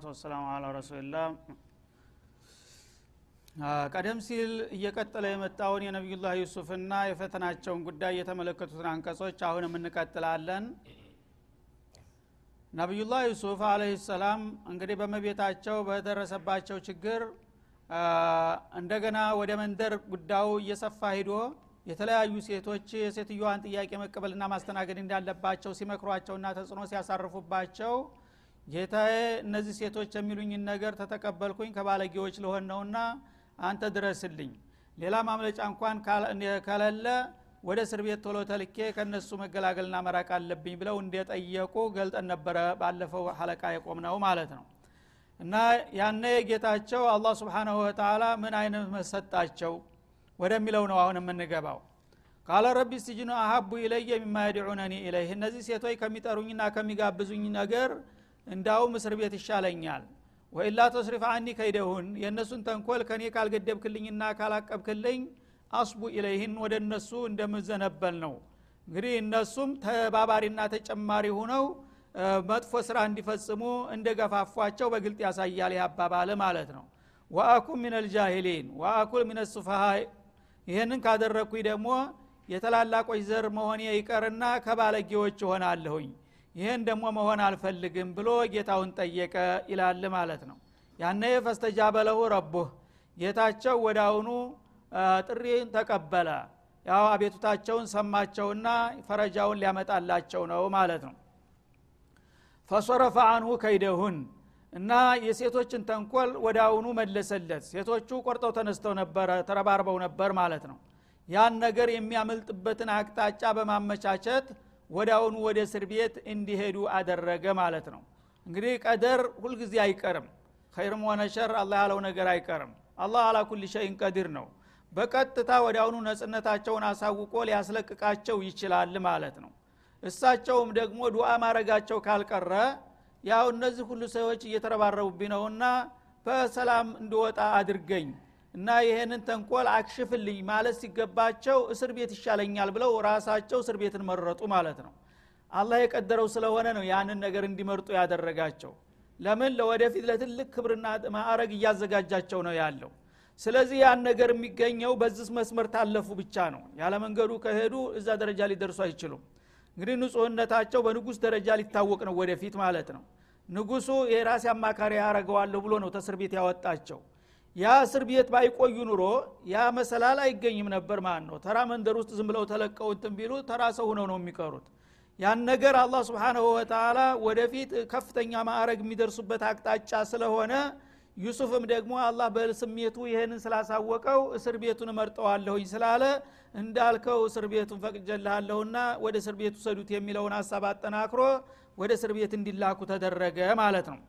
ሰላቱ ወሰላሙ አላ ረሱልላ ቀደም ሲል እየቀጠለ የመጣውን የነቢዩላህ ዩሱፍና የፈተናቸውን ጉዳይ የተመለከቱትን አንቀጾች አሁንም እንቀጥላለን። ነቢዩላህ ዩሱፍ አለህ ሰላም እንግዲህ በመቤታቸው በደረሰባቸው ችግር እንደገና ወደ መንደር ጉዳዩ እየሰፋ ሂዶ የተለያዩ ሴቶች የሴትዮዋን ጥያቄ መቀበልና ማስተናገድ እንዳለባቸው ሲመክሯቸውና ተጽዕኖ ሲያሳርፉባቸው ጌታዬ እነዚህ ሴቶች የሚሉኝን ነገር ተተቀበልኩኝ ከባለጌዎች ለሆን ነውና አንተ ድረስልኝ። ሌላ ማምለጫ እንኳን ከለለ ወደ እስር ቤት ቶሎ ተልኬ ከነሱ መገላገልና መራቅ አለብኝ ብለው እንደጠየቁ ገልጠን ነበረ ባለፈው ሀለቃ የቆምነው ማለት ነው። እና ያነ ጌታቸው አላህ ስብሓናሁ ወተላ ምን አይነት መሰጣቸው ወደሚለው ነው አሁን የምንገባው። ቃለ ረቢ ስጅኑ አሀቡ ኢለየ ሚማ የድዑነኒ ኢለይህ። እነዚህ ሴቶች ከሚጠሩኝና ከሚጋብዙኝ ነገር እንዳውም እስር ቤት ይሻለኛል። ወኢላ ተስሪፍ አኒ ከይደሁን የእነሱን ተንኮል ከኔ ካልገደብክልኝና ካላቀብክልኝ አስቡ ኢለይህን ወደ እነሱ እንደምዘነበል ነው። እንግዲህ እነሱም ተባባሪና ተጨማሪ ሁነው መጥፎ ስራ እንዲፈጽሙ እንደገፋፏቸው በግልጥ ያሳያል ይህ አባባል ማለት ነው። ወአኩን ምን አልጃሂሊን ወአኩል ምን ሱፈሃ ይህንን ካደረግኩኝ ደግሞ የተላላቆች ዘር መሆኔ ይቀርና ከባለጌዎች እሆናለሁኝ ይህን ደግሞ መሆን አልፈልግም ብሎ ጌታውን ጠየቀ ይላል ማለት ነው። ያነ ፈስተጃበ ለሁ ረቡህ ጌታቸው ወደ አሁኑ ጥሪን ተቀበለ። ያው አቤቱታቸውን ሰማቸውና ፈረጃውን ሊያመጣላቸው ነው ማለት ነው። ፈሶረፈ አንሁ ከይደሁን እና የሴቶችን ተንኮል አሁኑ መለሰለት። ሴቶቹ ቆርጠው ተነስተው ነበረ ተረባርበው ነበር ማለት ነው። ያን ነገር የሚያመልጥበትን አቅጣጫ በማመቻቸት አሁኑ ወደ እስር ቤት እንዲሄዱ አደረገ ማለት ነው። እንግዲህ ቀደር ሁልጊዜ አይቀርም። ኸይርም ሆነ ሸር አላህ ያለው ነገር አይቀርም። አላህ አላ ኩል ሸይን ቀዲር ነው። በቀጥታ አሁኑ ነጽነታቸውን አሳውቆ ሊያስለቅቃቸው ይችላል ማለት ነው። እሳቸውም ደግሞ ዱዓ ማረጋቸው ካልቀረ ያው እነዚህ ሁሉ ሰዎች እየተረባረቡብኝ ነውና በሰላም እንድወጣ አድርገኝ እና ይሄንን ተንኮል አክሽፍልኝ ማለት ሲገባቸው እስር ቤት ይሻለኛል ብለው ራሳቸው እስር ቤትን መረጡ ማለት ነው። አላህ የቀደረው ስለሆነ ነው ያንን ነገር እንዲመርጡ ያደረጋቸው። ለምን? ለወደፊት ለትልቅ ክብርና ማዕረግ እያዘጋጃቸው ነው ያለው። ስለዚህ ያን ነገር የሚገኘው በዚህ መስመር ታለፉ ብቻ ነው። ያለ መንገዱ ከሄዱ እዛ ደረጃ ሊደርሱ አይችሉም። እንግዲህ ንጹህነታቸው በንጉስ ደረጃ ሊታወቅ ነው ወደፊት ማለት ነው። ንጉሱ የራሴ አማካሪ ያረገዋለሁ ብሎ ነው ተእስር ቤት ያወጣቸው ያ እስር ቤት ባይቆዩ ኑሮ ያ መሰላል አይገኝም ነበር ማለት ነው ተራ መንደር ውስጥ ዝም ብለው ተለቀው እንትን ቢሉ ተራ ሰው ሁነው ነው የሚቀሩት። ያን ነገር አላህ ስብሓንሁ ወተላ ወደፊት ከፍተኛ ማዕረግ የሚደርሱበት አቅጣጫ ስለሆነ ዩሱፍም ደግሞ አላህ በስሜቱ ይህንን ስላሳወቀው እስር ቤቱን እመርጠዋለሁኝ ስላለ እንዳልከው እስር ቤቱን ፈቅጀልሃለሁና ወደ እስር ቤቱ ሰዱት የሚለውን ሀሳብ አጠናክሮ ወደ እስር ቤት እንዲላኩ ተደረገ ማለት ነው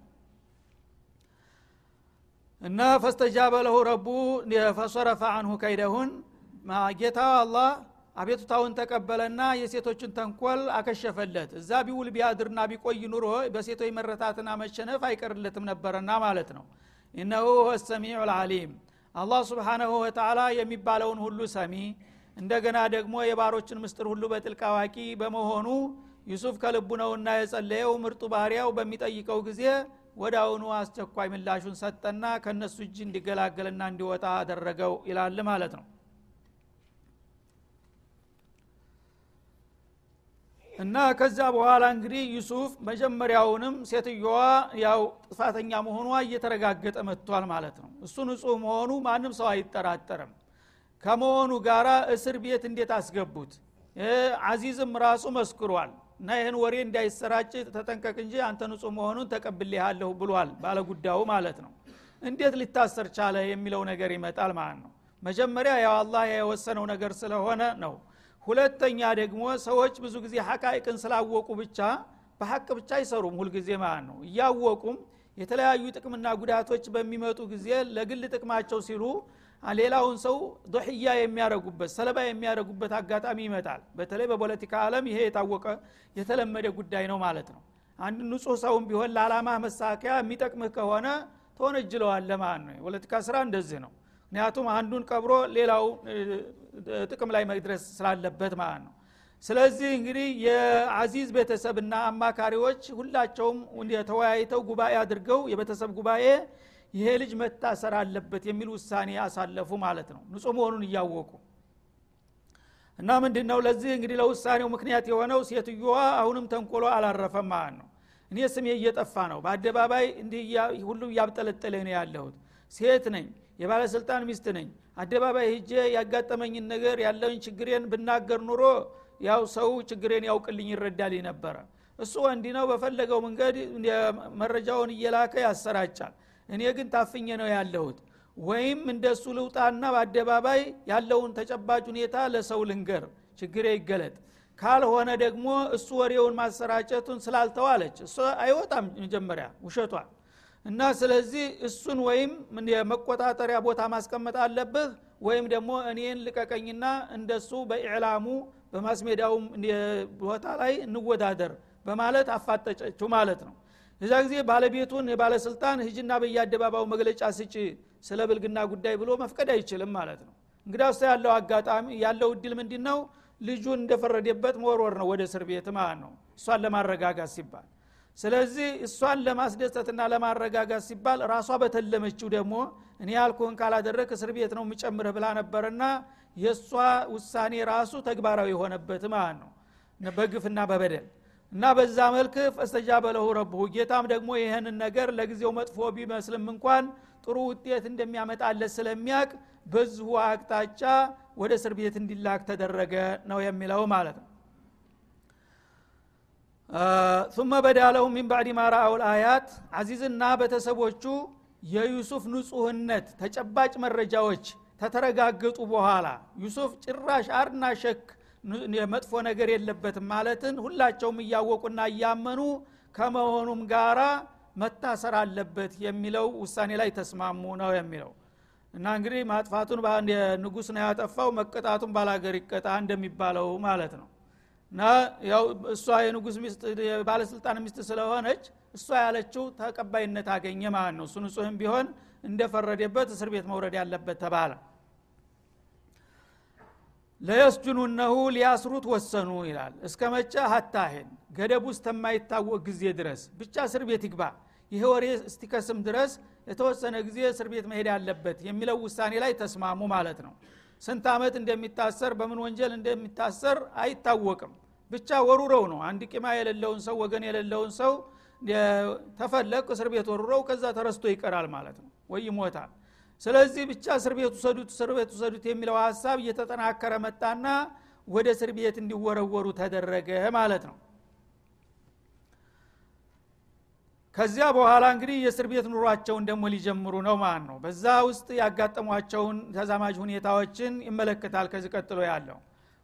እና ፈስተጃበ ለሁ ረቡ ፈሰረፈ አንሁ ከይደሁን። ጌታው አላህ አቤቱታውን ተቀበለና የሴቶችን ተንኮል አከሸፈለት። እዛ ቢውል ቢያድርና ቢቆይ ኑሮ በሴቶች መረታትና መሸነፍ አይቀርለትም ነበረና ማለት ነው። ኢነሁ ሁወ ሰሚዑ ልዓሊም አላህ ስብሓናሁ ወተላ የሚባለውን ሁሉ ሰሚ። እንደገና ደግሞ የባሮችን ምስጥር ሁሉ በጥልቅ አዋቂ በመሆኑ ዩሱፍ ከልቡ ነውና የጸለየው ምርጡ ባህሪያው በሚጠይቀው ጊዜ ወደ አስቸኳይ ምላሹን ሰጠና ከነሱ እጅ እንዲገላገልና እንዲወጣ አደረገው ይላል ማለት ነው። እና ከዛ በኋላ እንግዲህ ዩሱፍ መጀመሪያውንም ሴትዮዋ ያው ጥፋተኛ መሆኗ እየተረጋገጠ መጥቷል ማለት ነው። እሱ ንጹህ መሆኑ ማንም ሰው አይጠራጠርም። ከመሆኑ ጋራ እስር ቤት እንዴት አስገቡት? አዚዝም ራሱ መስክሯል እና ይህን ወሬ እንዳይሰራጭ ተጠንቀቅ እንጂ አንተ ንጹህ መሆኑን ተቀብሌሃለሁ ብሏል ባለጉዳዩ ማለት ነው። እንዴት ሊታሰር ቻለ የሚለው ነገር ይመጣል ማለት ነው። መጀመሪያ ያው አላህ የወሰነው ነገር ስለሆነ ነው። ሁለተኛ ደግሞ ሰዎች ብዙ ጊዜ ሐቃይቅን ስላወቁ ብቻ በሐቅ ብቻ አይሰሩም ሁልጊዜ ማለት ነው። እያወቁም የተለያዩ ጥቅምና ጉዳቶች በሚመጡ ጊዜ ለግል ጥቅማቸው ሲሉ ሌላውን ሰው ዶሕያ የሚያደረጉበት ሰለባ የሚያደረጉበት አጋጣሚ ይመጣል። በተለይ በፖለቲካ ዓለም ይሄ የታወቀ የተለመደ ጉዳይ ነው ማለት ነው። አንድ ንጹህ ሰውም ቢሆን ለዓላማ መሳኪያ የሚጠቅምህ ከሆነ ተወነጅለዋለ ማለት ነው። የፖለቲካ ስራ እንደዚህ ነው። ምክንያቱም አንዱን ቀብሮ ሌላው ጥቅም ላይ መድረስ ስላለበት ማለት ነው። ስለዚህ እንግዲህ የአዚዝ ቤተሰብና አማካሪዎች ሁላቸውም ተወያይተው ጉባኤ አድርገው የቤተሰብ ጉባኤ ይሄ ልጅ መታሰር አለበት የሚል ውሳኔ አሳለፉ ማለት ነው። ንጹህ መሆኑን እያወቁ እና ምንድን ነው ለዚህ እንግዲህ ለውሳኔው ምክንያት የሆነው ሴትዮዋ አሁንም ተንኮሎ አላረፈም ማለት ነው። እኔ ስሜ እየጠፋ ነው። በአደባባይ እንዲህ ሁሉ እያብጠለጠለ ነው ያለሁት። ሴት ነኝ የባለስልጣን ሚስት ነኝ። አደባባይ ሂጄ ያጋጠመኝን ነገር ያለውን ችግሬን ብናገር ኑሮ ያው ሰው ችግሬን ያውቅልኝ ይረዳል ነበረ እሱ ወንዲ ነው በፈለገው መንገድ መረጃውን እየላከ ያሰራጫል እኔ ግን ታፍኘ ነው ያለሁት። ወይም እንደሱ ልውጣና በአደባባይ ያለውን ተጨባጭ ሁኔታ ለሰው ልንገር ችግሬ ይገለጥ። ካልሆነ ደግሞ እሱ ወሬውን ማሰራጨቱን ስላልተዋለች እሱ አይወጣም መጀመሪያ ውሸቷል እና ስለዚህ እሱን ወይም የመቆጣጠሪያ ቦታ ማስቀመጥ አለብህ ወይም ደግሞ እኔን ልቀቀኝና እንደሱ በኢዕላሙ በማስሜዳውም ቦታ ላይ እንወዳደር በማለት አፋጠጨችው ማለት ነው እዛ ጊዜ ባለቤቱን የባለስልጣን ህጅና በየአደባባዩ መግለጫ ስጭ ስለ ብልግና ጉዳይ ብሎ መፍቀድ አይችልም ማለት ነው። እንግዲህ ውስጥ ያለው አጋጣሚ ያለው እድል ምንድ ነው ልጁን እንደፈረደበት መወርወር ነው ወደ እስር ቤት ማለት ነው። እሷን ለማረጋጋት ሲባል። ስለዚህ እሷን ለማስደሰትና ለማረጋጋት ሲባል ራሷ በተለመችው ደግሞ እኔ ያልኩህን ካላደረግ እስር ቤት ነው የምጨምርህ ብላ ነበርና የእሷ ውሳኔ ራሱ ተግባራዊ የሆነበት ማለት ነው። በግፍና በበደል እና በዛ መልክ ፈስተጃበ ለሁ ረብሁ። ጌታም ደግሞ ይህንን ነገር ለጊዜው መጥፎ ቢመስልም እንኳን ጥሩ ውጤት እንደሚያመጣለት ስለሚያቅ በዚሁ አቅጣጫ ወደ እስር ቤት እንዲላክ ተደረገ ነው የሚለው ማለት ነው። ثم ሚን ባዕድ ማ ረአው ልአያት አዚዝና ቤተሰቦቹ የዩሱፍ ንጹህነት ተጨባጭ መረጃዎች ተተረጋገጡ በኋላ ዩሱፍ ጭራሽ አርና ሸክ መጥፎ ነገር የለበትም ማለትን ሁላቸውም እያወቁና እያመኑ ከመሆኑም ጋራ መታሰር አለበት የሚለው ውሳኔ ላይ ተስማሙ ነው የሚለው። እና እንግዲህ ማጥፋቱን ንጉስ ነው ያጠፋው መቀጣቱን ባላገር ይቀጣ እንደሚባለው ማለት ነው። እና ያው እሷ የንጉስ ሚስት የባለስልጣን ሚስት ስለሆነች እሷ ያለችው ተቀባይነት አገኘ ማለት ነው። እሱ ንጹህም ቢሆን እንደፈረደበት እስር ቤት መውረድ ያለበት ተባለ ለየስጁኑነሁ ሊያስሩት ወሰኑ ይላል። እስከ መቼ ሀታሄን ገደቡ እስከማይታወቅ ጊዜ ድረስ። ብቻ እስር ቤት ይግባ። ይሄ ወሬ እስቲከስም ድረስ የተወሰነ ጊዜ እስር ቤት መሄድ ያለበት የሚለው ውሳኔ ላይ ተስማሙ ማለት ነው። ስንት ዓመት እንደሚታሰር በምን ወንጀል እንደሚታሰር አይታወቅም። ብቻ ወሩረው ነው። አንድ ቂማ የሌለውን ሰው ወገን የሌለውን ሰው ተፈለቅ እስር ቤት ወሩረው ከዛ ተረስቶ ይቀራል ማለት ነው። ወይ ይሞታል ስለዚህ ብቻ እስር ቤት ውሰዱት እስር ቤት ውሰዱት የሚለው ሀሳብ እየተጠናከረ መጣና ወደ እስር ቤት እንዲወረወሩ ተደረገ ማለት ነው። ከዚያ በኋላ እንግዲህ የእስር ቤት ኑሯቸውን ደግሞ ሊጀምሩ ነው ማለት ነው። በዛ ውስጥ ያጋጠሟቸውን ተዛማጅ ሁኔታዎችን ይመለከታል ከዚህ ቀጥሎ ያለው።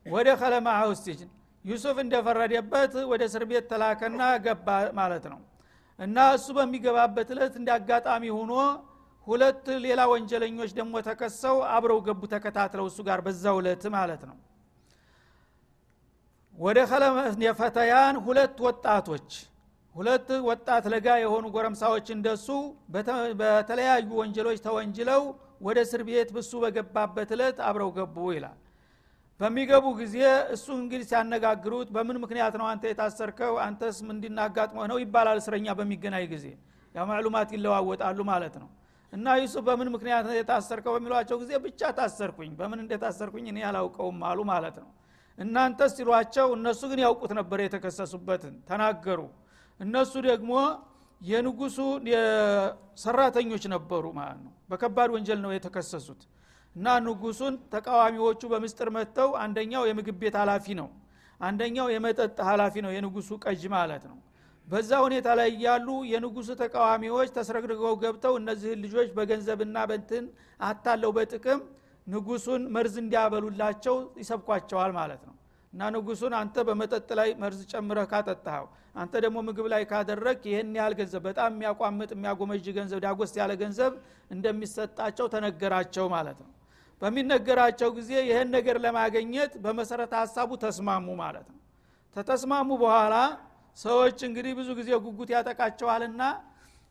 ወደ ከለማ ውስጅን ዩሱፍ እንደፈረደበት ወደ እስር ቤት ተላከና ገባ ማለት ነው። እና እሱ በሚገባበት እለት እንደ አጋጣሚ ሆኖ ሁለት ሌላ ወንጀለኞች ደግሞ ተከሰው አብረው ገቡ ተከታትለው እሱ ጋር በዛው እለት ማለት ነው። ወደ የፈተያን ሁለት ወጣቶች ሁለት ወጣት ለጋ የሆኑ ጎረምሳዎች እንደሱ በተለያዩ ወንጀሎች ተወንጅለው ወደ እስር ቤት ብሱ በገባበት እለት አብረው ገቡ ይላል። በሚገቡ ጊዜ እሱ እንግዲህ ሲያነጋግሩት በምን ምክንያት ነው አንተ የታሰርከው? አንተስ ምንድናጋጥሞ ነው? ይባላል እስረኛ በሚገናኝ ጊዜ። ያ ማዕሉማት ይለዋወጣሉ ማለት ነው እና ዩሱፍ በምን ምክንያት የታሰርከው በሚሏቸው ጊዜ ብቻ ታሰርኩኝ። በምን እንደታሰርኩኝ እኔ አላውቀውም አሉ ማለት ነው። እናንተ ሲሏቸው እነሱ ግን ያውቁት ነበር የተከሰሱበትን ተናገሩ። እነሱ ደግሞ የንጉሱ ሰራተኞች ነበሩ ማለት ነው። በከባድ ወንጀል ነው የተከሰሱት። እና ንጉሱን ተቃዋሚዎቹ በምስጥር መጥተው አንደኛው የምግብ ቤት ሀላፊ ነው። አንደኛው የመጠጥ ሀላፊ ነው የንጉሱ ቀጅ ማለት ነው በዛ ሁኔታ ላይ ያሉ የንጉሱ ተቃዋሚዎች ተስረግርገው ገብተው እነዚህን ልጆች በገንዘብና በንትን አታለው በጥቅም ንጉሱን መርዝ እንዲያበሉላቸው ይሰብኳቸዋል ማለት ነው። እና ንጉሱን አንተ በመጠጥ ላይ መርዝ ጨምረህ ካጠጣኸው አንተ ደግሞ ምግብ ላይ ካደረግ ይህን ያህል ገንዘብ በጣም የሚያቋምጥ የሚያጎመጅ ገንዘብ ዳጎስ ያለ ገንዘብ እንደሚሰጣቸው ተነገራቸው ማለት ነው። በሚነገራቸው ጊዜ ይህን ነገር ለማገኘት በመሰረተ ሀሳቡ ተስማሙ ማለት ነው። ተተስማሙ በኋላ ሰዎች እንግዲህ ብዙ ጊዜ ጉጉት ያጠቃቸዋልና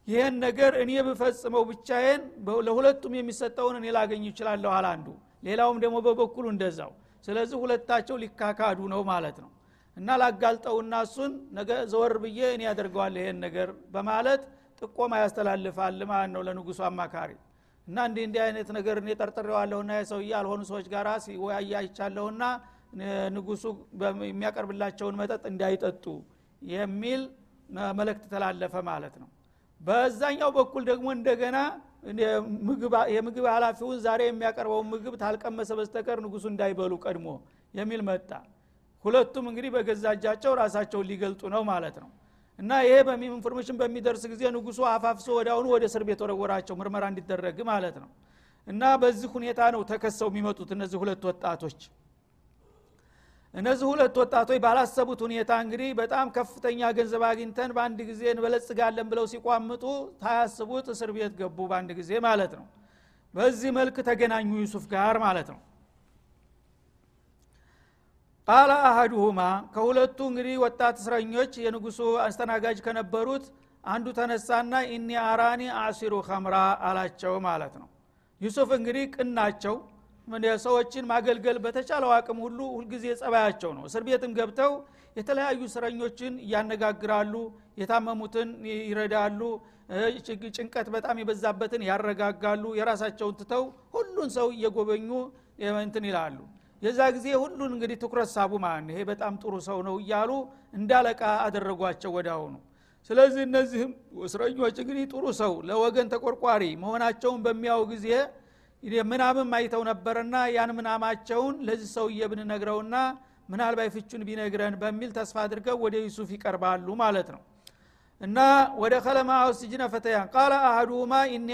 ይህን ነገር እኔ ብፈጽመው ብቻዬን ለሁለቱም የሚሰጠውን እኔ ላገኝ ይችላለሁ አላንዱ ሌላውም ደግሞ በበኩሉ እንደዛው። ስለዚህ ሁለታቸው ሊካካዱ ነው ማለት ነው። እና ላጋልጠውና እሱን ነገ ዘወር ብዬ እኔ ያደርገዋል ይሄን ነገር በማለት ጥቆማ ያስተላልፋል ማለት ነው ለንጉሱ አማካሪ። እና እንዲህ እንዲህ አይነት ነገር እኔ ጠርጥሬዋለሁና የሰውዬ ያልሆኑ ሰዎች ጋር ሲወያይ አይቻለሁና ንጉሱ የሚያቀርብላቸውን መጠጥ እንዳይጠጡ የሚል መልእክት ተላለፈ ማለት ነው። በዛኛው በኩል ደግሞ እንደገና የምግብ ኃላፊውን ዛሬ የሚያቀርበውን ምግብ ታልቀመሰ በስተቀር ንጉሱ እንዳይበሉ ቀድሞ የሚል መጣ። ሁለቱም እንግዲህ በገዛ እጃቸው ራሳቸውን ሊገልጡ ነው ማለት ነው። እና ይሄ information በሚደርስ ጊዜ ንጉሱ አፋፍሶ ወዲያውኑ ወደ እስር ቤት ወረወራቸው ምርመራ እንዲደረግ ማለት ነው። እና በዚህ ሁኔታ ነው ተከሰው የሚመጡት እነዚህ ሁለት ወጣቶች እነዚህ ሁለት ወጣቶች ባላሰቡት ሁኔታ እንግዲህ በጣም ከፍተኛ ገንዘብ አግኝተን በአንድ ጊዜ እንበለጽጋለን ብለው ሲቋምጡ ታያስቡት እስር ቤት ገቡ በአንድ ጊዜ ማለት ነው። በዚህ መልክ ተገናኙ ዩሱፍ ጋር ማለት ነው። ቃለ አሀዱሁማ ከሁለቱ እንግዲህ ወጣት እስረኞች የንጉሱ አስተናጋጅ ከነበሩት አንዱ ተነሳና ኢኒ አራኒ አሲሩ ከምራ አላቸው ማለት ነው። ዩሱፍ እንግዲህ ቅን ሰዎችን ማገልገል በተቻለው አቅም ሁሉ ሁልጊዜ ጸባያቸው ነው። እስር ቤትም ገብተው የተለያዩ እስረኞችን እያነጋግራሉ የታመሙትን ይረዳሉ ጭንቀት በጣም የበዛበትን ያረጋጋሉ የራሳቸውን ትተው ሁሉን ሰው እየጎበኙ እንትን ይላሉ። የዛ ጊዜ ሁሉን እንግዲህ ትኩረት ሳቡ ማለት ይሄ በጣም ጥሩ ሰው ነው እያሉ እንዳለቃ አደረጓቸው ወዳውኑ ስለዚህ እነዚህም እስረኞች እንግዲህ ጥሩ ሰው ለወገን ተቆርቋሪ መሆናቸውን በሚያው ጊዜ ምናምም አይተው ነበርና ያን ምናማቸውን ለዚህ ሰውዬ ብንነግረውና ምናልባት ፍቹን ቢነግረን በሚል ተስፋ አድርገው ወደ ዩሱፍ ይቀርባሉ ማለት ነው። እና ወደ ከለማ ስጅነ ፈተያን ቃለ አህዱማ ኢኒ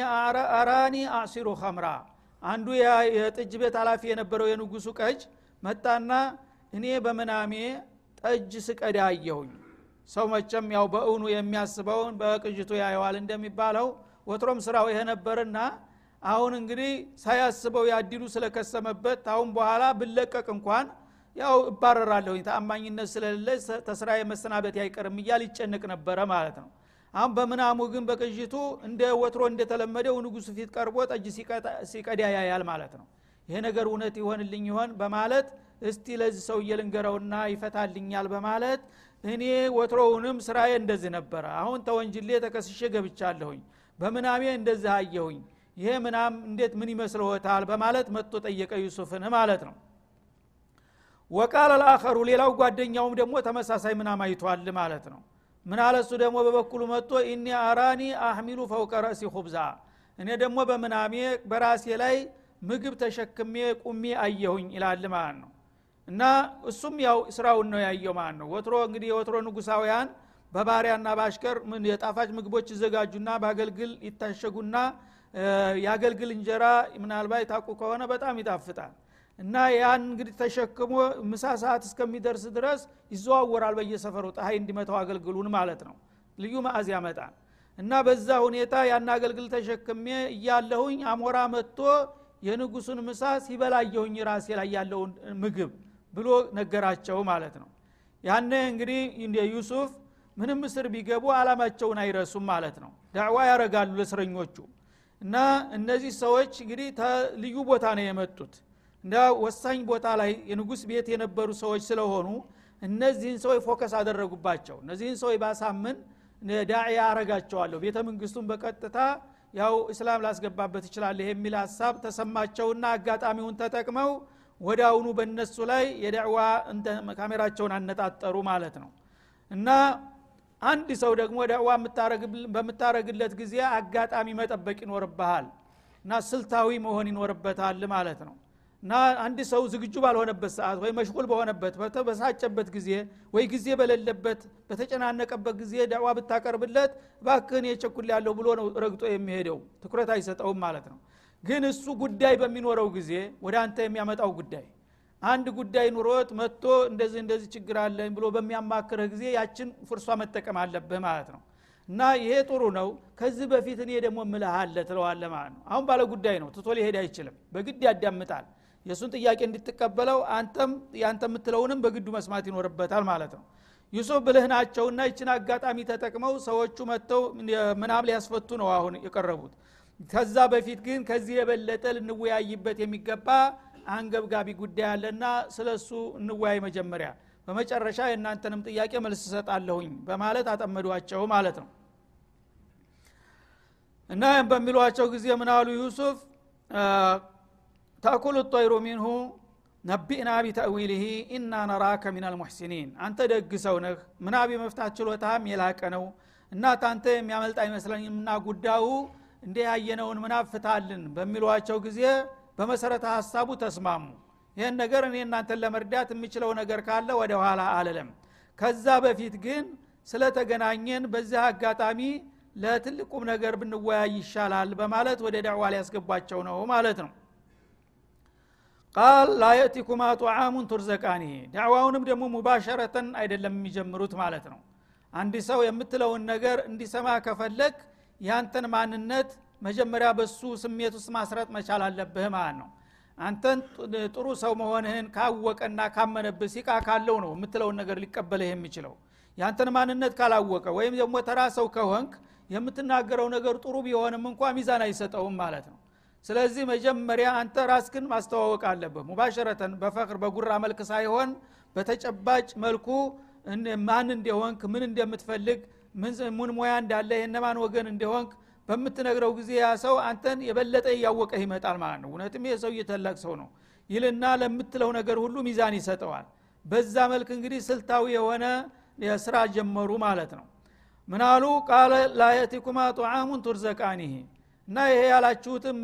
አራኒ አሲሩ ከምራ አንዱ የጥጅ ቤት ኃላፊ የነበረው የንጉሱ ቀጅ መጣና እኔ በምናሜ ጠጅ ስቀዳ አየሁኝ። ሰው መቸም ያው በእውኑ የሚያስበውን በቅጅቱ ያየዋል እንደሚባለው ወትሮም ስራው ይሄ ነበርና አሁን እንግዲህ ሳያስበው ያዲሉ ስለከሰመበት ታሁን በኋላ ብለቀቅ እንኳን ያው እባረራለሁኝ ተአማኝነት ስለሌለ ተስራ መሰናበት አይቀርም እያል ይጨንቅ ነበረ ማለት ነው። አሁን በምናሙ ግን በቅዥቱ እንደ ወትሮ እንደተለመደው ንጉሱ ፊት ቀርቦ ጠጅ ሲቀዳ ያያል ማለት ነው። ይሄ ነገር እውነት ይሆንልኝ ይሆን በማለት እስቲ ለዚህ ሰው እየልንገረውና ይፈታልኛል በማለት እኔ ወትሮውንም ስራዬ እንደዚህ ነበረ። አሁን ተወንጅሌ ተከስሼ ገብቻለሁኝ። በምናሜ እንደዚህ አየሁኝ ይሄ ምናም እንዴት ምን ይመስልዎታል? በማለት መጥቶ ጠየቀ ዩሱፍን ማለት ነው። ወቃል አልአኸሩ ሌላው ጓደኛውም ደግሞ ተመሳሳይ ምናም አይቷል ማለት ነው። ምን አለ እሱ ደግሞ? በበኩሉ መጥቶ ኢኒ አራኒ አህሚሉ ፈውቀ ረእሲ ሁብዛ እኔ ደግሞ በምናሜ በራሴ ላይ ምግብ ተሸክሜ ቁሜ አየሁኝ ይላል ማለት ነው። እና እሱም ያው ስራውን ነው ያየው ማለት ነው። ወትሮ እንግዲህ የወትሮ ንጉሳውያን በባሪያና በአሽከር የጣፋጭ ምግቦች ይዘጋጁና በአገልግል ይታሸጉና የአገልግል እንጀራ ምናልባት ታቁ ከሆነ በጣም ይጣፍጣል። እና ያን እንግዲህ ተሸክሞ ምሳ ሰዓት እስከሚደርስ ድረስ ይዘዋወራል በየሰፈሩ ፀሐይ እንዲመታው አገልግሉን ማለት ነው። ልዩ ማዕዝ ያመጣል። እና በዛ ሁኔታ ያን አገልግል ተሸክሜ እያለሁኝ አሞራ መጥቶ የንጉሱን ምሳ ሲበላየሁኝ ራሴ ላይ ያለውን ምግብ ብሎ ነገራቸው ማለት ነው። ያኔ እንግዲህ ዩሱፍ ምንም እስር ቢገቡ አላማቸውን አይረሱም ማለት ነው። ዳዕዋ ያረጋሉ ለእስረኞቹ እና እነዚህ ሰዎች እንግዲህ ልዩ ቦታ ነው የመጡት። እንደ ወሳኝ ቦታ ላይ የንጉስ ቤት የነበሩ ሰዎች ስለሆኑ እነዚህን ሰዎች focus አደረጉባቸው። እነዚህን ሰዎች ባሳምን ዳዕዋ አረጋቸዋለሁ ቤተ መንግስቱን በቀጥታ ያው እስላም ላስገባበት ይችላል የሚል ሀሳብ ተሰማቸውና አጋጣሚውን ተጠቅመው ወደ አሁኑ በእነሱ ላይ የዳዕዋ ካሜራቸውን አነጣጠሩ ማለት ነው። እና አንድ ሰው ደግሞ ዳዕዋ በምታረግለት ጊዜ አጋጣሚ መጠበቅ ይኖርብሃል እና ስልታዊ መሆን ይኖርበታል ማለት ነው። እና አንድ ሰው ዝግጁ ባልሆነበት ሰዓት ወይ መሽጉል በሆነበት በተበሳጨበት ጊዜ ወይ ጊዜ በሌለበት በተጨናነቀበት ጊዜ ዳዕዋ ብታቀርብለት ባክህን የቸኩል ያለው ብሎ ነው ረግጦ የሚሄደው ትኩረት አይሰጠውም ማለት ነው። ግን እሱ ጉዳይ በሚኖረው ጊዜ ወደ አንተ የሚያመጣው ጉዳይ አንድ ጉዳይ ኑሮት መጥቶ እንደዚህ እንደዚህ ችግር አለኝ ብሎ በሚያማክርህ ጊዜ ያችን ፍርሷ መጠቀም አለብህ ማለት ነው። እና ይሄ ጥሩ ነው። ከዚህ በፊት እኔ ደግሞ ምልሃለ ትለዋለ ማለት ነው። አሁን ባለ ጉዳይ ነው። ትቶ ሊሄድ አይችልም። በግድ ያዳምጣል። የእሱን ጥያቄ እንድትቀበለው አንተም ያንተ የምትለውንም በግዱ መስማት ይኖርበታል ማለት ነው። ዩሱፍ ብልህ ናቸውና ይችን አጋጣሚ ተጠቅመው ሰዎቹ መጥተው ምናም ሊያስፈቱ ነው አሁን የቀረቡት። ከዛ በፊት ግን ከዚህ የበለጠ ልንወያይበት የሚገባ አንገብጋቢ ጉዳይ አለና ስለ እሱ እንወያይ መጀመሪያ። በመጨረሻ የእናንተንም ጥያቄ መልስ እሰጣለሁኝ በማለት አጠመዷቸው ማለት ነው። እና በሚሏቸው ጊዜ ምናሉ ዩሱፍ? ተእኩሉ ጠይሩ ሚንሁ ነቢእና ቢተእዊልህ ኢና ነራከ ሚን አልሙሕሲኒን አንተ ደግ ሰው ነህ ምናብ የመፍታት ችሎታም የላቀ ነው እና ታንተ የሚያመልጥ አይመስለኝምና ጉዳዩ እንደ ያየነውን ምናብ ፍታልን በሚሏቸው ጊዜ በመሰረተ ሀሳቡ ተስማሙ። ይህን ነገር እኔ እናንተን ለመርዳት የምችለው ነገር ካለ ወደ ኋላ አልለም ከዛ በፊት ግን ስለተገናኘን በዚህ አጋጣሚ ለትልቁም ነገር ብንወያይ ይሻላል በማለት ወደ ዳዕዋ ሊያስገቧቸው ነው ማለት ነው። ቃል ላየእቲኩማ ጧዓሙን ቱርዘቃኒ። ዳዕዋውንም ደግሞ ሙባሸረተን አይደለም የሚጀምሩት ማለት ነው። አንድ ሰው የምትለውን ነገር እንዲሰማ ከፈለግ ያንተን ማንነት መጀመሪያ በሱ ስሜት ውስጥ ማስረጥ መቻል አለብህ ማለት ነው። አንተን ጥሩ ሰው መሆንህን ካወቀና ካመነብህ ሲቃ ካለው ነው የምትለውን ነገር ሊቀበልህ የሚችለው። ያንተን ማንነት ካላወቀ ወይም ደግሞ ተራ ሰው ከሆንክ የምትናገረው ነገር ጥሩ ቢሆንም እንኳ ሚዛን አይሰጠውም ማለት ነው። ስለዚህ መጀመሪያ አንተ ራስክን ማስተዋወቅ አለብህ። ሙባሸረተን በፈቅር በጉራ መልክ ሳይሆን በተጨባጭ መልኩ ማን እንደሆንክ ምን እንደምትፈልግ ምን ሙያ እንዳለ የነማን ወገን እንደሆንክ በምትነግረው ጊዜ ያ ሰው አንተን የበለጠ እያወቀህ ይመጣል ማለት ነው። እውነትም ይህ ሰው እየተላቅ ሰው ነው። ይልና ለምትለው ነገር ሁሉ ሚዛን ይሰጠዋል። በዛ መልክ እንግዲህ ስልታዊ የሆነ ስራ ጀመሩ ማለት ነው። ምናሉ ቃለ ላየቲኩማ ጡዓሙን ቱርዘቃኒህ እና ይሄ ያላችሁትም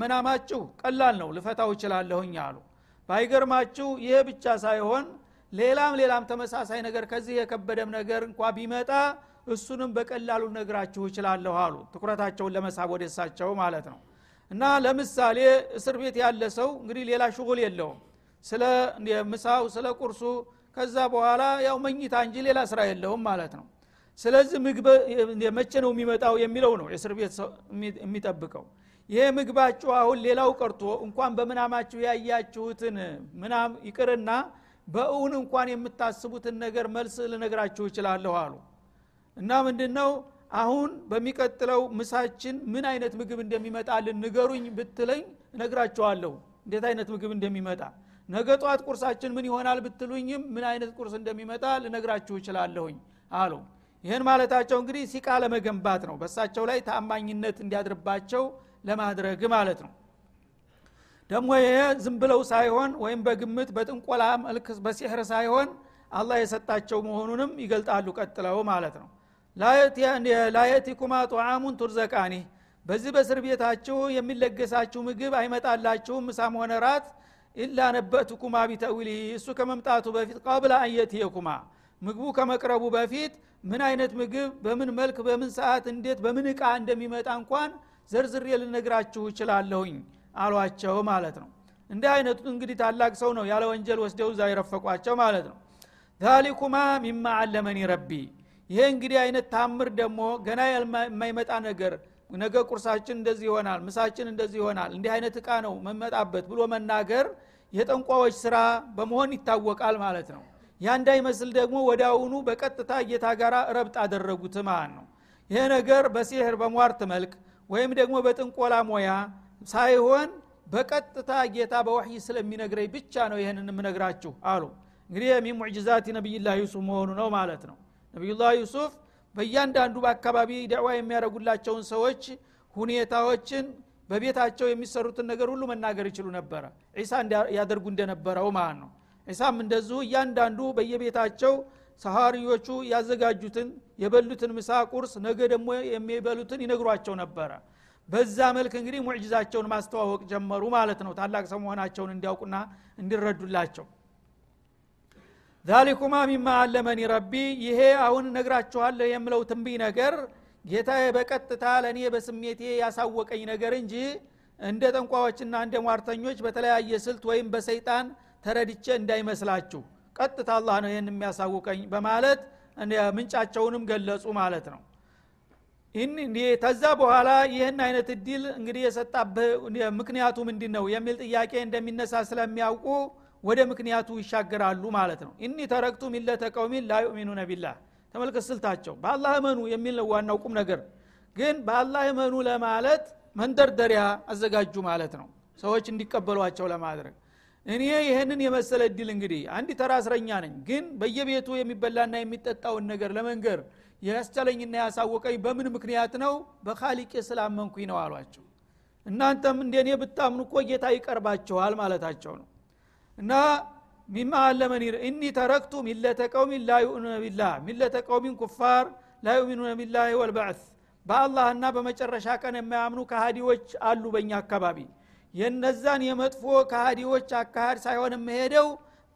መናማችሁ ቀላል ነው ልፈታው እችላለሁኝ አሉ። ባይገርማችሁ ይሄ ብቻ ሳይሆን ሌላም ሌላም ተመሳሳይ ነገር ከዚህ የከበደም ነገር እንኳ ቢመጣ እሱንም በቀላሉ ነግራችሁ እችላለሁ አሉ። ትኩረታቸውን ለመሳብ ወደ እሳቸው ማለት ነው። እና ለምሳሌ እስር ቤት ያለ ሰው እንግዲህ ሌላ ሽጉል የለውም። ስለ ምሳው ስለ ቁርሱ ከዛ በኋላ ያው መኝታ እንጂ ሌላ ስራ የለውም ማለት ነው። ስለዚህ ምግብ መቼ ነው የሚመጣው የሚለው ነው የእስር ቤት የሚጠብቀው። ይሄ ምግባችሁ አሁን ሌላው ቀርቶ እንኳን በምናማችሁ ያያችሁትን ምናም ይቅርና በእውን እንኳን የምታስቡትን ነገር መልስ ልነግራችሁ እችላለሁ አሉ እና ምንድነው? አሁን በሚቀጥለው ምሳችን ምን አይነት ምግብ እንደሚመጣልን ንገሩኝ ብትለኝ እነግራችኋለሁ እንዴት አይነት ምግብ እንደሚመጣ? ነገ ጧት ቁርሳችን ምን ይሆናል ብትሉኝም ምን አይነት ቁርስ እንደሚመጣ ልነግራችሁ እችላለሁኝ አሉ። ይህን ማለታቸው እንግዲህ ሲቃ ለመገንባት ነው። በሳቸው ላይ ተአማኝነት እንዲያድርባቸው ለማድረግ ማለት ነው። ደግሞ ይሄ ዝም ብለው ሳይሆን ወይም በግምት በጥንቆላ መልክ በሲሕር ሳይሆን አላህ የሰጣቸው መሆኑንም ይገልጣሉ ቀጥለው ማለት ነው ላየቲኩማ ጧዓሙን ቱርዘቃኒ። በዚህ በእስር ቤታችሁ የሚለገሳችሁ ምግብ አይመጣላችሁም ምሳም ሆነ ራት ኢላ ነበእቱኩማ ቢተዊሊ እሱ ከመምጣቱ በፊት ቀብለ አንየትየኩማ ምግቡ ከመቅረቡ በፊት ምን አይነት ምግብ በምን መልክ በምን ሰዓት እንዴት በምን እቃ እንደሚመጣ እንኳን ዘርዝሬ ልነግራችሁ እችላለሁኝ አሏቸው ማለት ነው። እንዲህ አይነቱ እንግዲህ ታላቅ ሰው ነው ያለ ወንጀል ወስደው እዛ ይረፈቋቸው ማለት ነው። ዛሊኩማ ሚማ አለመኒ ረቢ ይሄ እንግዲህ አይነት ታምር ደግሞ ገና የማይመጣ ነገር ነገ ቁርሳችን እንደዚህ ይሆናል ምሳችን እንደዚህ ይሆናል እንዲህ አይነት እቃ ነው መመጣበት ብሎ መናገር የጠንቋዎች ስራ በመሆን ይታወቃል ማለት ነው። ያ እንዳይመስል ደግሞ አሁኑ በቀጥታ ጌታ ጋር ረብጥ አደረጉት ማለት ነው። ይሄ ነገር በሲህር በሟርት መልክ ወይም ደግሞ በጥንቆላ ሞያ ሳይሆን በቀጥታ ጌታ በወህይ ስለሚነግረኝ ብቻ ነው ይህንን የምነግራችሁ አሉ። እንግዲህ የሚን ሙዕጅዛት ነቢይላህ ዩሱፍ መሆኑ ነው ማለት ነው ነቢዩላህ ዩሱፍ በእያንዳንዱ በአካባቢ ደዕዋ የሚያደረጉላቸውን ሰዎች ሁኔታዎችን በቤታቸው የሚሰሩትን ነገር ሁሉ መናገር ይችሉ ነበረ። ዒሳ ያደርጉ እንደነበረው ማለት ነው። ዒሳም እንደዚሁ እያንዳንዱ በየቤታቸው ሰሃሪዎቹ ያዘጋጁትን የበሉትን ምሳ ቁርስ ነገ ደግሞ የሚበሉትን ይነግሯቸው ነበረ። በዛ መልክ እንግዲህ ሙዕጅዛቸውን ማስተዋወቅ ጀመሩ ማለት ነው። ታላቅ ሰው መሆናቸውን እንዲያውቁና እንዲረዱላቸው ዛሊኩማ ሚማ አለመኒ ረቢ ይሄ አሁን ነግራችኋለሁ የምለው ትንቢይ ነገር ጌታ በቀጥታ ለእኔ በስሜቴ ያሳወቀኝ ነገር እንጂ እንደ ጠንቋዎችና እንደ ሟርተኞች በተለያየ ስልት ወይም በሰይጣን ተረድቼ እንዳይመስላችሁ። ቀጥታ አላህ ነው ይህን የሚያሳውቀኝ በማለት ምንጫቸውንም ገለጹ ማለት ነው። ተዛ በኋላ ይህን አይነት እድል እንግዲህ የሰጣብህ ምክንያቱ ምንድ ነው የሚል ጥያቄ እንደሚነሳ ስለሚያውቁ ወደ ምክንያቱ ይሻገራሉ ማለት ነው። እኒ ተረክቱ ሚለተ ቀውሚን ላ ዩእሚኑነ ቢላህ ተመልከት ስልታቸው። በአላህ እመኑ የሚል ነው ዋናው ቁም ነገር። ግን በአላህ እመኑ ለማለት መንደርደሪያ አዘጋጁ ማለት ነው። ሰዎች እንዲቀበሏቸው ለማድረግ። እኔ ይህንን የመሰለ እድል እንግዲህ አንድ ተራ እስረኛ ነኝ። ግን በየቤቱ የሚበላና የሚጠጣውን ነገር ለመንገር ያስቻለኝና ያሳወቀኝ በምን ምክንያት ነው? በካሊቄ ስላመንኩኝ ነው አሏቸው። እናንተም እንደ እኔ ብታምኑ እኮ ጌታ ይቀርባቸዋል ማለታቸው ነው እና ሚማ አለመኒ እኒ ተረክቱ ሚለተ ቀውሚን ላ ዩእኑነ ቢላህ ሚለተ ቀውሚን ኩፋር ላ ዩሚኑነ ቢላህ ወልበዕት በአላህና በመጨረሻ ቀን የማያምኑ ከሃዲዎች አሉ በእኛ አካባቢ። የነዛን የመጥፎ ከሃዲዎች አካሃድ ሳይሆን የምሄደው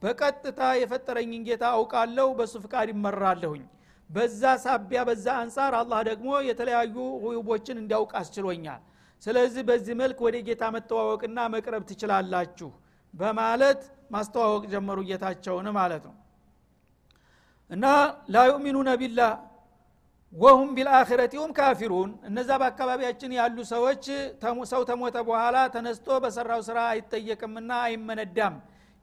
በቀጥታ የፈጠረኝን ጌታ አውቃለሁ በሱ ፍቃድ ይመራለሁኝ በዛ ሳቢያ በዛ አንጻር አላህ ደግሞ የተለያዩ ውይቦችን እንዲያውቅ አስችሎኛል። ስለዚህ በዚህ መልክ ወደ ጌታ መተዋወቅና መቅረብ ትችላላችሁ በማለት ማስተዋወቅ ጀመሩ ጌታቸውን ማለት ነው። እና ላ ዩእሚኑነ ቢላህ ወሁም ቢልአኺረቲሁም ካፊሩን። እነዛ በአካባቢያችን ያሉ ሰዎች ሰው ተሞተ በኋላ ተነስቶ በሰራው ስራ አይጠየቅምና አይመነዳም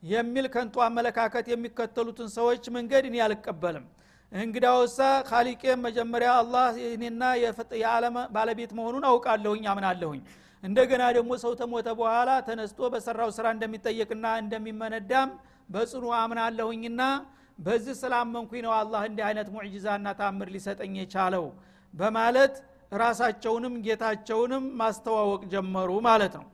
የሚል ከንቱ አመለካከት የሚከተሉትን ሰዎች መንገድ እኔ አልቀበልም። እንግዳውሳ ካሊቄም መጀመሪያ አላህ እኔና የዓለም ባለቤት መሆኑን አውቃለሁኝ አምናለሁኝ እንደገና ደግሞ ሰው ተሞተ በኋላ ተነስቶ በሰራው ስራ እንደሚጠየቅና እንደሚመነዳም በጽኑ አምናለሁኝና በዚህ ስላመንኩኝ ነው አላህ እንዲህ አይነት ሙዕጂዛና ታምር ሊሰጠኝ የቻለው በማለት ራሳቸውንም ጌታቸውንም ማስተዋወቅ ጀመሩ ማለት ነው።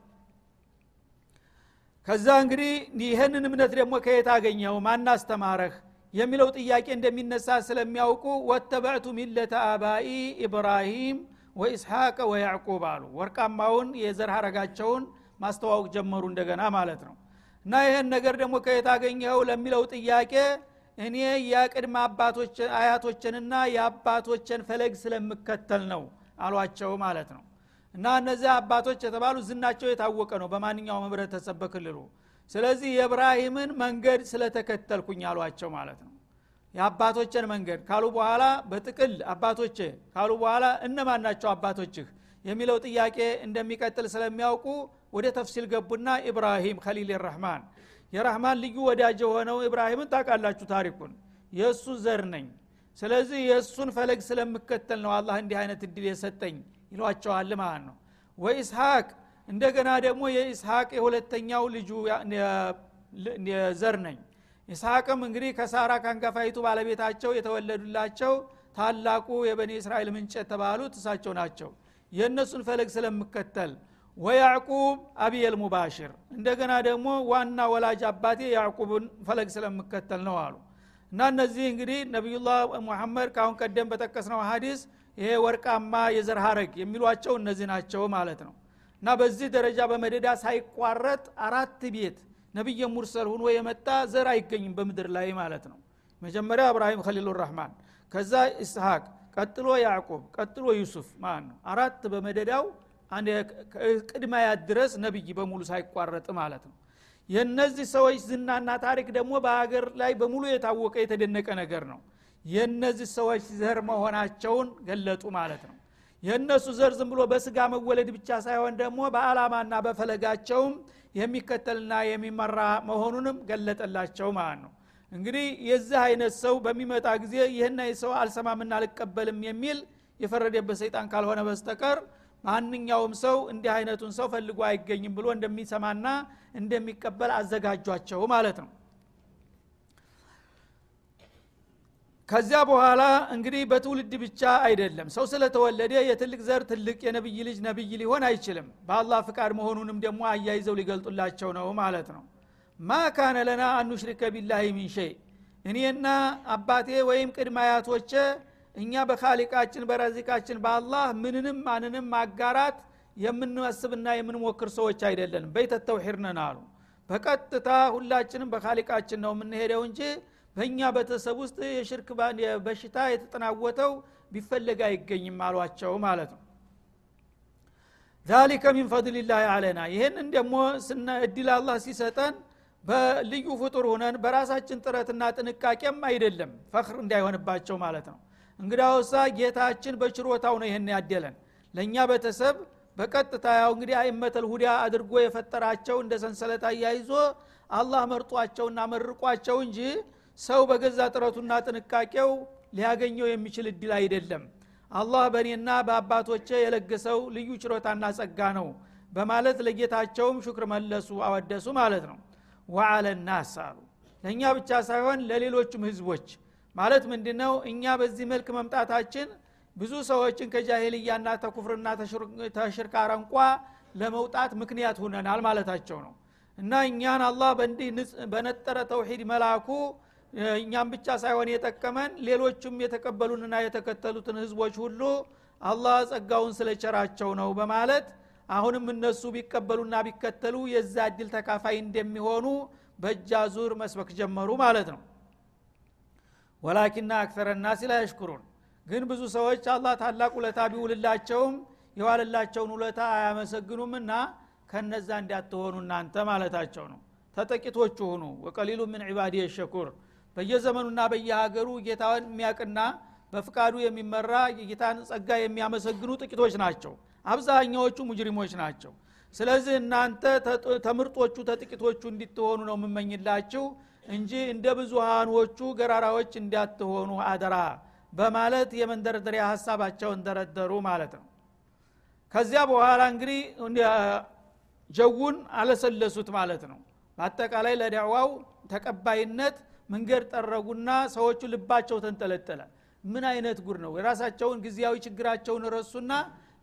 ከዛ እንግዲህ ይህንን እምነት ደግሞ ከየት አገኘው ማን አስተማረህ? የሚለው ጥያቄ እንደሚነሳ ስለሚያውቁ ወተበዕቱ ሚለተ አባኢ ኢብራሂም ወኢስሐቅ ወያዕቁብ አሉ? ወርቃማውን የዘር ሀረጋቸውን ማስተዋወቅ ጀመሩ እንደገና ማለት ነው። እና ይህን ነገር ደግሞ ከየት አገኘኸው ለሚለው ጥያቄ እኔ የቅድመ አያቶችንና የአባቶችን ፈለግ ስለምከተል ነው አሏቸው ማለት ነው። እና እነዚህ አባቶች የተባሉ ዝናቸው የታወቀ ነው በማንኛውም ህብረተሰብ በክልሉ። ስለዚህ የእብራሂምን መንገድ ስለተከተልኩኝ አሏቸው ማለት ነው የአባቶችን መንገድ ካሉ በኋላ በጥቅል አባቶቼ ካሉ በኋላ እነማን ናቸው አባቶችህ? የሚለው ጥያቄ እንደሚቀጥል ስለሚያውቁ ወደ ተፍሲል ገቡና ኢብራሂም ከሊል ረህማን የረህማን ልዩ ወዳጅ የሆነው ኢብራሂምን ታውቃላችሁ ታሪኩን? የእሱ ዘር ነኝ። ስለዚህ የእሱን ፈለግ ስለምከተል ነው አላህ እንዲህ አይነት እድል የሰጠኝ ይሏቸዋል ማለት ነው። ወኢስሐቅ እንደገና ደግሞ የኢስሐቅ የሁለተኛው ልጁ ዘር ነኝ ኢስሐቅም እንግዲህ ከሳራ ካንጋፋይቱ ባለቤታቸው የተወለዱላቸው ታላቁ የበኒ እስራኤል ምንጭ የተባሉት እሳቸው ናቸው። የእነሱን ፈለግ ስለምከተል ወያዕቁብ አብየል ሙባሽር እንደገና ደግሞ ዋና ወላጅ አባቴ ያዕቁብን ፈለግ ስለምከተል ነው አሉ። እና እነዚህ እንግዲህ ነቢዩላህ ሙሐመድ ካሁን ቀደም በጠቀስነው ሀዲስ ይሄ ወርቃማ የዘር ሀረግ የሚሏቸው እነዚህ ናቸው ማለት ነው። እና በዚህ ደረጃ በመደዳ ሳይቋረጥ አራት ቤት ነቢየ ሙርሰል ሁኖ የመጣ ዘር አይገኝም በምድር ላይ ማለት ነው። መጀመሪያ እብራሂም ከሊሉ ረህማን ከዛ ኢስሐቅ ቀጥሎ ያዕቁብ ቀጥሎ ዩሱፍ ማለት ነው። አራት በመደዳው ቅድማያት ድረስ ነቢይ በሙሉ ሳይቋረጥ ማለት ነው። የእነዚህ ሰዎች ዝናና ታሪክ ደግሞ በሀገር ላይ በሙሉ የታወቀ የተደነቀ ነገር ነው። የእነዚህ ሰዎች ዘር መሆናቸውን ገለጡ ማለት ነው የእነሱ ዘር ዝም ብሎ በስጋ መወለድ ብቻ ሳይሆን ደግሞ በአላማና በፈለጋቸውም የሚከተልና የሚመራ መሆኑንም ገለጠላቸው ማለት ነው። እንግዲህ የዚህ አይነት ሰው በሚመጣ ጊዜ ይህን ሰው አልሰማምና አልቀበልም የሚል የፈረደበት ሰይጣን ካልሆነ በስተቀር ማንኛውም ሰው እንዲህ አይነቱን ሰው ፈልጎ አይገኝም ብሎ እንደሚሰማና እንደሚቀበል አዘጋጇቸው ማለት ነው ከዚያ በኋላ እንግዲህ በትውልድ ብቻ አይደለም። ሰው ስለተወለደ የትልቅ ዘር ትልቅ የነብይ ልጅ ነብይ ሊሆን አይችልም። በአላህ ፍቃድ መሆኑንም ደግሞ አያይዘው ሊገልጡላቸው ነው ማለት ነው። ማ ካነ ለና አኑሽሪከ ቢላሂ ሚን ሸይ። እኔና አባቴ ወይም ቅድመ አያቶቼ እኛ በካሊቃችን በረዚቃችን በአላህ ምንንም ማንንም ማጋራት የምንመስብና የምንሞክር ሰዎች አይደለንም። በይተ ተውሒድ ነን አሉ። በቀጥታ ሁላችንም በካሊቃችን ነው የምንሄደው እንጂ በእኛ ቤተሰብ ውስጥ የሽርክ በሽታ የተጠናወተው ቢፈለግ አይገኝም አሏቸው ማለት ነው። ዛሊከ ሚን ፈድልላህ አለና። ይህንን ደግሞ ስነ እድል አላህ ሲሰጠን በልዩ ፍጡር ሁነን በራሳችን ጥረትና ጥንቃቄም አይደለም ፈክር እንዳይሆንባቸው ማለት ነው። እንግዳውሳ ጌታችን በችሮታው ነው ይህን ያደለን። ለእኛ ቤተሰብ በቀጥታ ያው እንግዲህ አይመተል ሁዳ አድርጎ የፈጠራቸው እንደ ሰንሰለት አያይዞ አላህ መርጧቸውና መርቋቸው እንጂ ሰው በገዛ ጥረቱና ጥንቃቄው ሊያገኘው የሚችል እድል አይደለም። አላህ በእኔና በአባቶቼ የለገሰው ልዩ ችሮታና ጸጋ ነው በማለት ለጌታቸውም ሹክር መለሱ አወደሱ ማለት ነው። ወአለ ናስ አሉ። ለእኛ ብቻ ሳይሆን ለሌሎችም ህዝቦች ማለት ምንድ ነው እኛ በዚህ መልክ መምጣታችን ብዙ ሰዎችን ከጃሄልያና ተኩፍርና ተሽርክ አረንቋ ለመውጣት ምክንያት ሁነናል ማለታቸው ነው። እና እኛን አላህ በእንዲህ በነጠረ ተውሂድ መላኩ እኛም ብቻ ሳይሆን የጠቀመን ሌሎችም የተቀበሉንና የተከተሉትን ህዝቦች ሁሉ አላህ ጸጋውን ስለቸራቸው ነው በማለት አሁንም እነሱ ቢቀበሉና ቢከተሉ የዛ እድል ተካፋይ እንደሚሆኑ በእጃ ዙር መስበክ ጀመሩ ማለት ነው። ወላኪና አክተረ ናሲ ላ ግን ብዙ ሰዎች አላህ ታላቅ ውለታ ቢውልላቸውም የዋልላቸውን ውለታ አያመሰግኑምና ከነዛ እንዳትሆኑ እናንተ ማለታቸው ነው። ተጠቂቶቹ ሁኑ። ወቀሊሉ ምን ዒባዲ የሸኩር በየዘመኑና በየሀገሩ ጌታን የሚያቅና በፍቃዱ የሚመራ የጌታን ጸጋ የሚያመሰግኑ ጥቂቶች ናቸው። አብዛኛዎቹ ሙጅሪሞች ናቸው። ስለዚህ እናንተ ተምርጦቹ ተጥቂቶቹ እንዲትሆኑ ነው የምመኝላችሁ እንጂ እንደ ብዙሃኖቹ ገራራዎች እንዳትሆኑ አደራ በማለት የመንደርደሪያ ሀሳባቸውን ደረደሩ ማለት ነው። ከዚያ በኋላ እንግዲህ ጀውን አለሰለሱት ማለት ነው። በአጠቃላይ ለዳዕዋው ተቀባይነት መንገድ ጠረጉና ሰዎቹ ልባቸው ተንጠለጠለ። ምን አይነት ጉድ ነው? የራሳቸውን ጊዜያዊ ችግራቸውን ረሱና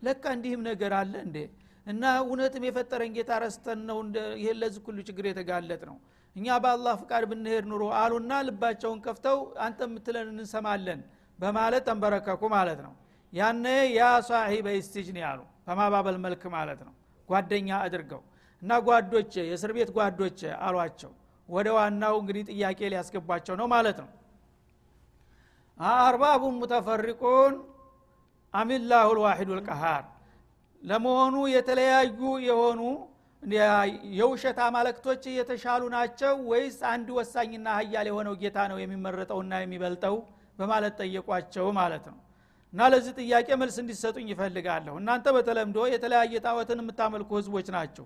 ለካ እንዲህም ነገር አለ እንዴ? እና እውነትም የፈጠረን ጌታ ረስተን ነው ይሄ ለዚህ ሁሉ ችግር የተጋለጥ ነው እኛ በአላህ ፍቃድ ብንሄድ ኑሮ አሉና ልባቸውን ከፍተው አንተ የምትለን እንሰማለን በማለት ተንበረከኩ ማለት ነው። ያነ ያ ሳሒበ ስትጅን ያሉ በማባበል መልክ ማለት ነው። ጓደኛ አድርገው እና ጓዶቼ የእስር ቤት ጓዶቼ አሏቸው ወደ ዋናው እንግዲህ ጥያቄ ሊያስገቧቸው ነው ማለት ነው። አርባቡን ሙተፈሪቁን አሚላሁ ልዋሒዱ ልቀሃር ለመሆኑ የተለያዩ የሆኑ የውሸት አማለክቶች የተሻሉ ናቸው ወይስ አንድ ወሳኝና ሀያል የሆነው ጌታ ነው የሚመረጠውና የሚበልጠው በማለት ጠየቋቸው ማለት ነው። እና ለዚህ ጥያቄ መልስ እንዲሰጡኝ ይፈልጋለሁ እናንተ በተለምዶ የተለያየ ጣዖትን የምታመልኩ ህዝቦች ናቸው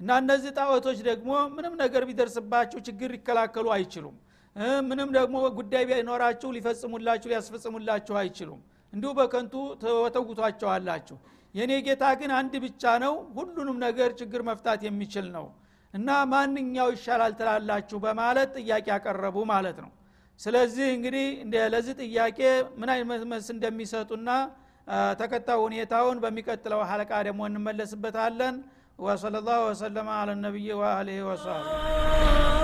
እና እነዚህ ጣዖቶች ደግሞ ምንም ነገር ቢደርስባችሁ ችግር ሊከላከሉ አይችሉም። ምንም ደግሞ ጉዳይ ቢኖራችሁ ሊፈጽሙላችሁ ሊያስፈጽሙላችሁ አይችሉም። እንዲሁ በከንቱ ተወተውቷቸዋላችሁ። የእኔ ጌታ ግን አንድ ብቻ ነው። ሁሉንም ነገር ችግር መፍታት የሚችል ነው እና ማንኛው ይሻላል ትላላችሁ በማለት ጥያቄ ያቀረቡ ማለት ነው። ስለዚህ እንግዲህ ለዚህ ጥያቄ ምን አይነት መልስ እንደሚሰጡና ተከታዩ ሁኔታውን በሚቀጥለው ሀለቃ ደግሞ እንመለስበታለን وصلى الله وسلم على النبي وآله وصحبه.